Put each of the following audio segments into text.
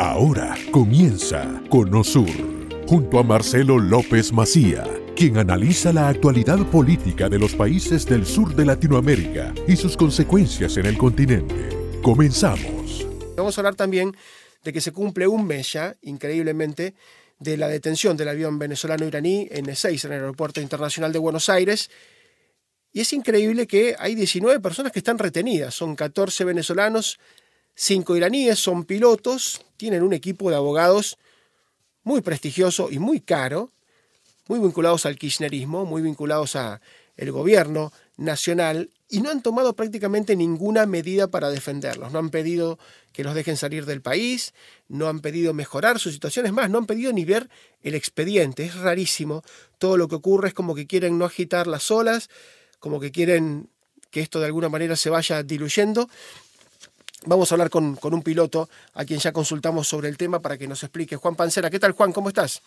Ahora comienza Conosur, junto a Marcelo López Macía, quien analiza la actualidad política de los países del sur de Latinoamérica y sus consecuencias en el continente. Comenzamos. Vamos a hablar también de que se cumple un mes ya, increíblemente, de la detención del avión venezolano-iraní N6 en el Aeropuerto Internacional de Buenos Aires. Y es increíble que hay 19 personas que están retenidas. Son 14 venezolanos, 5 iraníes, son pilotos, tienen un equipo de abogados muy prestigioso y muy caro, muy vinculados al kirchnerismo, muy vinculados al gobierno nacional y no han tomado prácticamente ninguna medida para defenderlos. No han pedido que los dejen salir del país, no han pedido mejorar su situación, es más, no han pedido ni ver el expediente. Es rarísimo. Todo lo que ocurre es como que quieren no agitar las olas, como que quieren que esto de alguna manera se vaya diluyendo. Vamos a hablar con, un piloto a quien ya consultamos sobre el tema para que nos explique. Juan Pancera, ¿qué tal Juan? ¿Cómo estás?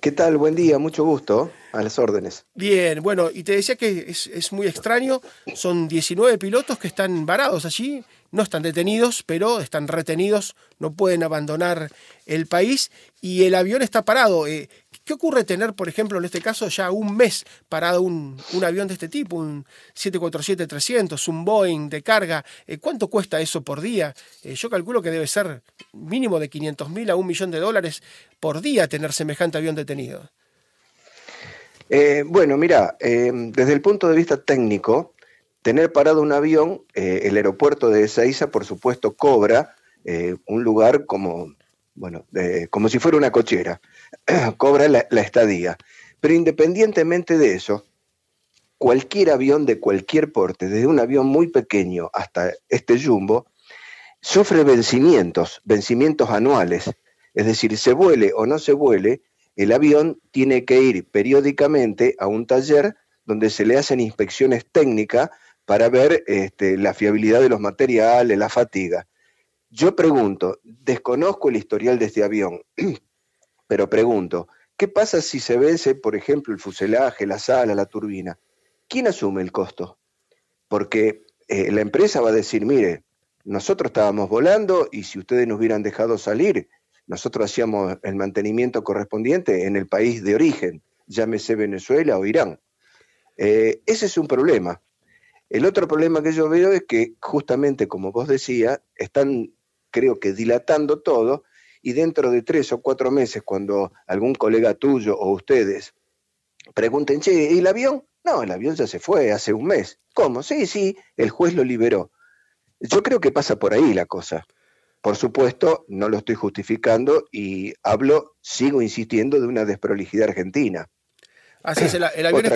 ¿Qué tal? Buen día, mucho gusto. A las órdenes. Bien, bueno, y te decía que es, es, muy extraño. Son 19 pilotos que están varados allí, no están detenidos, pero están retenidos, no pueden abandonar el país y el avión está parado. Eh, ¿Qué ocurre tener, por ejemplo, en este caso, ya un mes parado un, avión de este tipo, un 747-300, un Boeing de carga? Eh, ¿Cuánto cuesta eso por día? Eh, yo calculo que debe ser mínimo de 500 mil a un millón de dólares por día tener semejante avión detenido. Eh, bueno, mira, desde el punto de vista técnico, tener parado un avión, el aeropuerto de Ezeiza, por supuesto, cobra un lugar como, bueno, como si fuera una cochera. cobra la, estadía. Pero independientemente de eso, cualquier avión de cualquier porte, desde un avión muy pequeño hasta este jumbo, sufre vencimientos, vencimientos anuales. Es decir, se vuele o no se vuele, el avión tiene que ir periódicamente a un taller donde se le hacen inspecciones técnicas para ver este, la fiabilidad de los materiales, la fatiga. Yo pregunto, desconozco el historial de este avión, pero pregunto, ¿qué pasa si se vence, por ejemplo, el fuselaje, la sala, la turbina? ¿Quién asume el costo? Porque eh, la empresa va a decir, mire, nosotros estábamos volando y si ustedes nos hubieran dejado salir, nosotros hacíamos el mantenimiento correspondiente en el país de origen, llámese Venezuela o Irán. Eh, ese es un problema. El otro problema que yo veo es que justamente, como vos decías, están, creo que, dilatando todo y dentro de tres o cuatro meses, cuando algún colega tuyo o ustedes pregunten, che, ¿y el avión? No, el avión ya se fue hace un mes. ¿Cómo? Sí, sí, el juez lo liberó. Yo creo que pasa por ahí la cosa. Por supuesto, no lo estoy justificando y hablo, sigo insistiendo, de una desprolijidad argentina. Así es, el, avión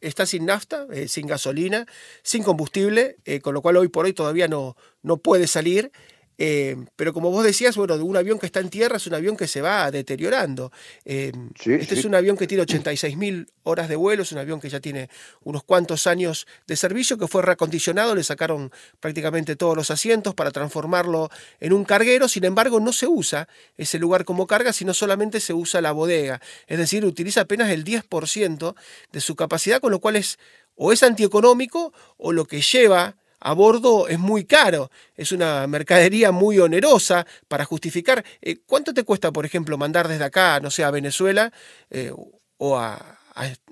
está sin, nafta, eh, sin gasolina, sin combustible, eh, con lo cual hoy por hoy todavía no, no puede salir. Eh, pero como vos decías, bueno, un avión que está en tierra es un avión que se va deteriorando. Eh, este es un avión que tiene 86.000 horas de vuelo, es un avión que ya tiene unos cuantos años de servicio, que fue reacondicionado, le sacaron prácticamente todos los asientos para transformarlo en un carguero, sin embargo no se usa ese lugar como carga, sino solamente se usa la bodega, es decir, utiliza apenas el 10% de su capacidad, con lo cual es o es antieconómico o lo que lleva a bordo es muy caro, es una mercadería muy onerosa para justificar. Eh, ¿Cuánto te cuesta, por ejemplo, mandar desde acá, no sé, a Venezuela eh, o a,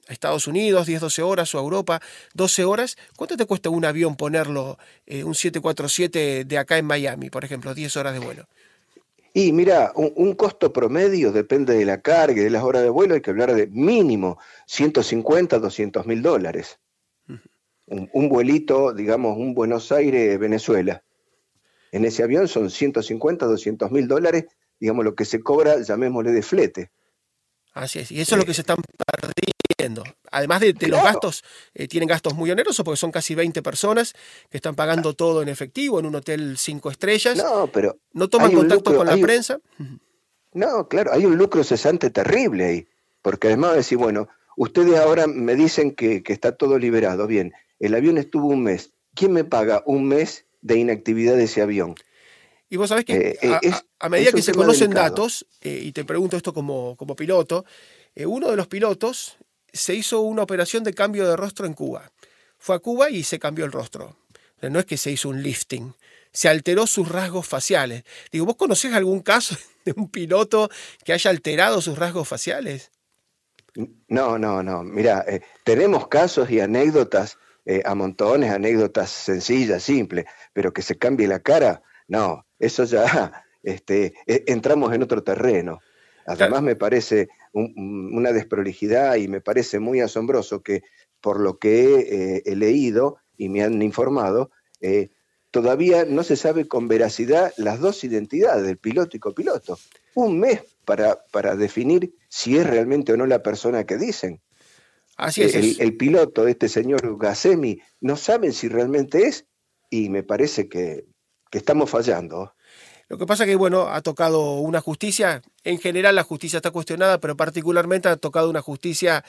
Estados Unidos, 10, 12 horas, o a Europa, 12 horas? ¿Cuánto te cuesta un avión ponerlo, eh, un 747 de acá en Miami, por ejemplo, 10 horas de vuelo? Y mira, un, un, costo promedio depende de la carga y de las horas de vuelo, hay que hablar de mínimo 150, 200 mil dólares un, vuelito, digamos, un Buenos Aires-Venezuela. En ese avión son 150, 200 mil dólares, digamos, lo que se cobra, llamémosle de flete. Así es, y eso es lo que se están perdiendo. Además de, los gastos, eh, tienen gastos muy onerosos porque son casi 20 personas que están pagando todo en efectivo en un hotel cinco estrellas. No, pero. No toman contacto con la prensa. No, claro, hay un lucro cesante terrible ahí. Porque además de decir, bueno, ustedes ahora me dicen que, que está todo liberado. Bien, el avión estuvo un mes. ¿Quién me paga un mes de inactividad de ese avión? Y vos sabés que eh, eh, a, medida que se conocen datos, eh, y te pregunto esto como, como piloto, uno de los pilotos se hizo una operación de cambio de rostro en Cuba. Fue a Cuba y se cambió el rostro. No es que se hizo un lifting, se alteró sus rasgos faciales. Digo, ¿vos conocés algún caso de un piloto que haya alterado sus rasgos faciales. No, no, no. Mira, tenemos casos y anécdotas eh, a montones, anécdotas sencillas, simples, pero que se cambie la cara, no, eso ya este, e, entramos en otro terreno. Además me parece una desprolijidad y me parece muy asombroso que por lo que he, eh, leído y me han informado, todavía no se sabe con veracidad las dos identidades del piloto y copiloto. Un mes para, para definir si es realmente o no la persona que dicen. Así es. El, el piloto, este señor Gasemi, no saben si realmente es y me parece que, que estamos fallando. Lo que pasa es que, bueno, ha tocado una justicia, en general la justicia está cuestionada, pero particularmente ha tocado una justicia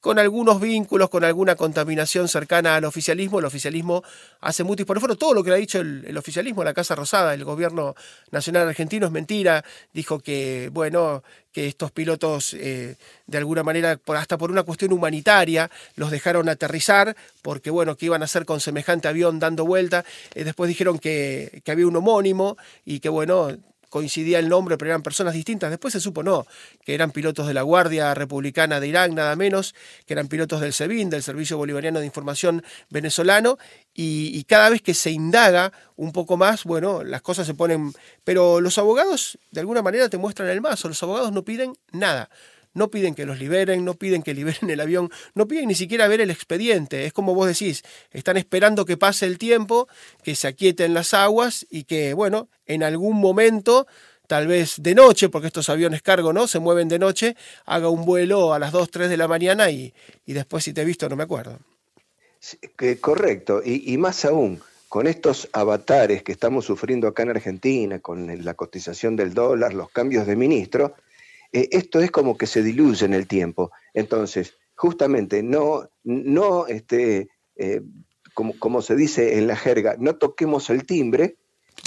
con algunos vínculos, con alguna contaminación cercana al oficialismo. El oficialismo hace mutis por fuera. Todo lo que ha dicho el, oficialismo, la Casa Rosada, el gobierno nacional argentino es mentira. Dijo que, bueno, que estos pilotos, eh, de alguna manera, hasta por una cuestión humanitaria, los dejaron aterrizar, porque, bueno, que iban a hacer con semejante avión dando vuelta. Eh, después dijeron que, que había un homónimo y que, bueno, coincidía el nombre, pero eran personas distintas. Después se supo no, que eran pilotos de la Guardia Republicana de Irán, nada menos, que eran pilotos del SEBIN, del Servicio Bolivariano de Información Venezolano, y, cada vez que se indaga un poco más, bueno, las cosas se ponen... Pero los abogados, de alguna manera, te muestran el mazo, los abogados no piden nada no piden que los liberen, no piden que liberen el avión, no piden ni siquiera ver el expediente. Es como vos decís, están esperando que pase el tiempo, que se aquieten las aguas y que, bueno, en algún momento tal vez de noche, porque estos aviones cargo, ¿no? Se mueven de noche, haga un vuelo a las 2, 3 de la mañana y, después si te he visto no me acuerdo. correcto, y, y, más aún, con estos avatares que estamos sufriendo acá en Argentina, con la cotización del dólar, los cambios de ministro, eh, esto es como que se diluye en el tiempo. Entonces, justamente, no, no este, eh, como, como, se dice en la jerga, no toquemos el timbre,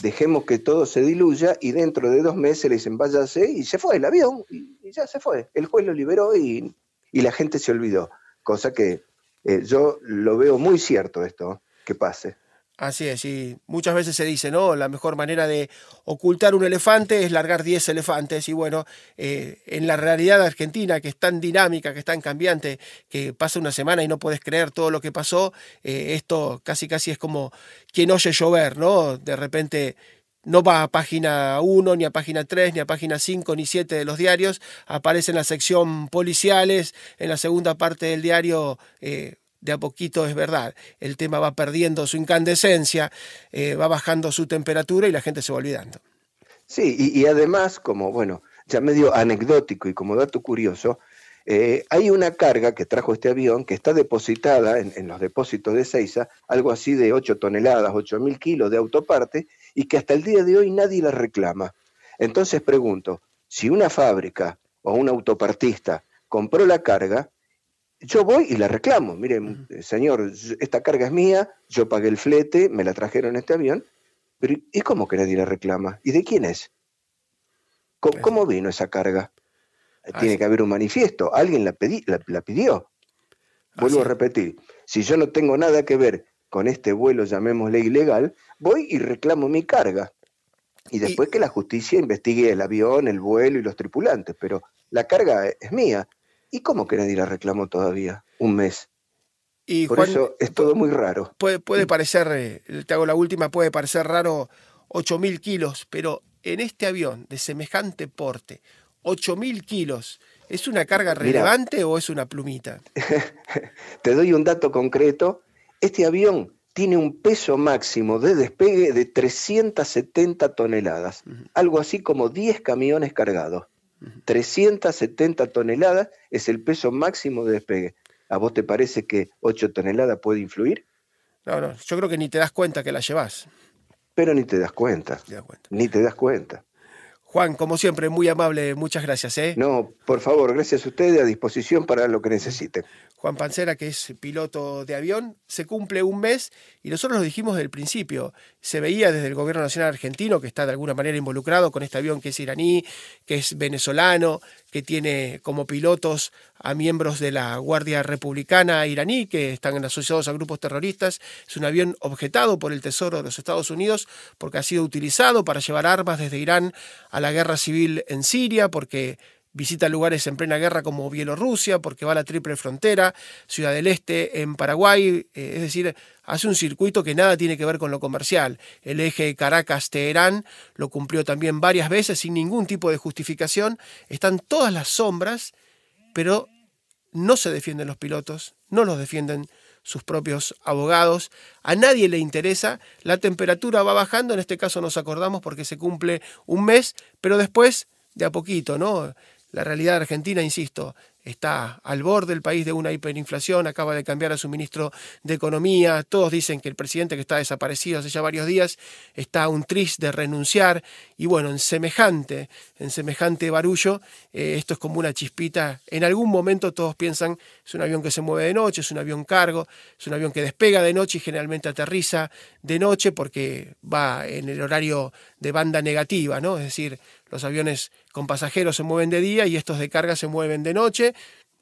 dejemos que todo se diluya y dentro de dos meses le dicen váyase y se fue el avión y, ya se fue. El juez lo liberó y, la gente se olvidó. Cosa que eh, yo lo veo muy cierto esto, que pase. Así es, y muchas veces se dice, ¿no? La mejor manera de ocultar un elefante es largar 10 elefantes. Y bueno, eh, en la realidad argentina, que es tan dinámica, que es tan cambiante, que pasa una semana y no puedes creer todo lo que pasó, eh, esto casi casi es como quien oye llover, ¿no? De repente no va a página 1, ni a página 3, ni a página 5, ni 7 de los diarios, aparece en la sección policiales, en la segunda parte del diario. Eh, de a poquito es verdad. El tema va perdiendo su incandescencia, eh, va bajando su temperatura y la gente se va olvidando. Sí, y, además, como, bueno, ya medio anecdótico y como dato curioso, eh, hay una carga que trajo este avión que está depositada en, los depósitos de Seiza, algo así de 8 toneladas, 8 mil kilos de autoparte, y que hasta el día de hoy nadie la reclama. Entonces pregunto, si una fábrica o un autopartista compró la carga, yo voy y la reclamo. Miren, señor, esta carga es mía, yo pagué el flete, me la trajeron en este avión, pero ¿y cómo que nadie la reclama? ¿Y de quién es? ¿Cómo, vino esa carga? Tiene que haber un manifiesto, alguien la, la, pidió. Vuelvo a repetir, si yo no tengo nada que ver con este vuelo, llamémosle ilegal, voy y reclamo mi carga. Y después que la justicia investigue el avión, el vuelo y los tripulantes, pero la carga es mía. ¿Y cómo que nadie la reclamó todavía? Un mes. Y Por eso es todo muy raro. Puede, puede parecer, eh, te hago la última, puede parecer raro 8.000 kilos, pero en este avión de semejante porte, 8.000 kilos, ¿es una carga relevante o es una plumita? te doy un dato concreto. Este avión tiene un peso máximo de despegue de 370 toneladas, algo así como 10 camiones cargados. 370 toneladas es el peso máximo de despegue. ¿A vos te parece que 8 toneladas puede influir? No, no, yo creo que ni te das cuenta que la llevas. Pero ni te das cuenta. Ni te das cuenta. Juan, como siempre, muy amable, muchas gracias. ¿eh? No, por favor, gracias a ustedes, a disposición para lo que necesiten. Juan Pancera, que es piloto de avión, se cumple un mes y nosotros lo dijimos desde el principio. Se veía desde el gobierno nacional argentino, que está de alguna manera involucrado con este avión que es iraní, que es venezolano, que tiene como pilotos a miembros de la Guardia Republicana iraní que están asociados a grupos terroristas. Es un avión objetado por el Tesoro de los Estados Unidos porque ha sido utilizado para llevar armas desde Irán a la guerra civil en Siria, porque visita lugares en plena guerra como Bielorrusia, porque va a la triple frontera, Ciudad del Este en Paraguay, eh, es decir, hace un circuito que nada tiene que ver con lo comercial. El eje Caracas-Teherán lo cumplió también varias veces sin ningún tipo de justificación. Están todas las sombras, pero no se defienden los pilotos, no los defienden sus propios abogados, a nadie le interesa, la temperatura va bajando, en este caso nos acordamos porque se cumple un mes, pero después de a poquito, ¿no? La realidad argentina, insisto, está al borde del país de una hiperinflación, acaba de cambiar a su ministro de Economía, todos dicen que el presidente que está desaparecido hace ya varios días está un tris de renunciar y bueno, en semejante, en semejante barullo, eh, esto es como una chispita, en algún momento todos piensan es un avión que se mueve de noche, es un avión cargo, es un avión que despega de noche y generalmente aterriza de noche porque va en el horario de banda negativa, ¿no? Es decir, los aviones con pasajeros se mueven de día y estos de carga se mueven de noche,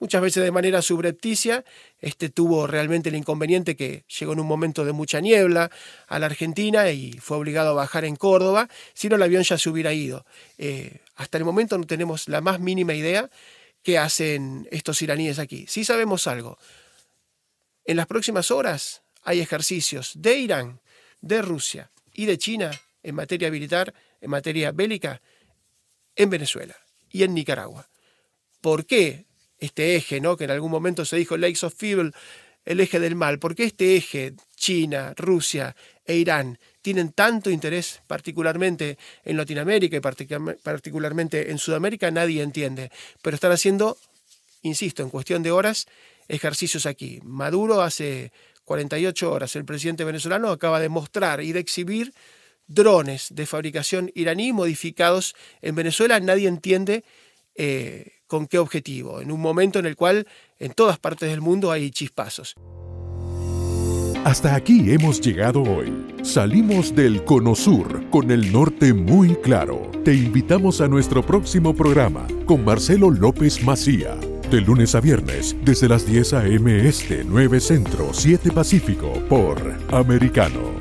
muchas veces de manera subrepticia. Este tuvo realmente el inconveniente que llegó en un momento de mucha niebla a la Argentina y fue obligado a bajar en Córdoba, si no el avión ya se hubiera ido. Eh, hasta el momento no tenemos la más mínima idea qué hacen estos iraníes aquí. Sí sabemos algo. En las próximas horas hay ejercicios de Irán, de Rusia y de China en materia militar, en materia bélica, en Venezuela y en Nicaragua. ¿Por qué este eje, ¿no? que en algún momento se dijo Lakes of Feeble, el eje del mal? ¿Por qué este eje, China, Rusia e Irán, tienen tanto interés particularmente en Latinoamérica y particularmente en Sudamérica? Nadie entiende. Pero están haciendo, insisto, en cuestión de horas, ejercicios aquí. Maduro hace 48 horas, el presidente venezolano acaba de mostrar y de exhibir drones de fabricación iraní modificados en Venezuela. Nadie entiende eh, con qué objetivo, en un momento en el cual en todas partes del mundo hay chispazos. Hasta aquí hemos llegado hoy. Salimos del Cono Sur con el norte muy claro. Te invitamos a nuestro próximo programa con Marcelo López Macía. De lunes a viernes, desde las 10 a.m. Este, 9 Centro, 7 Pacífico, por Americano.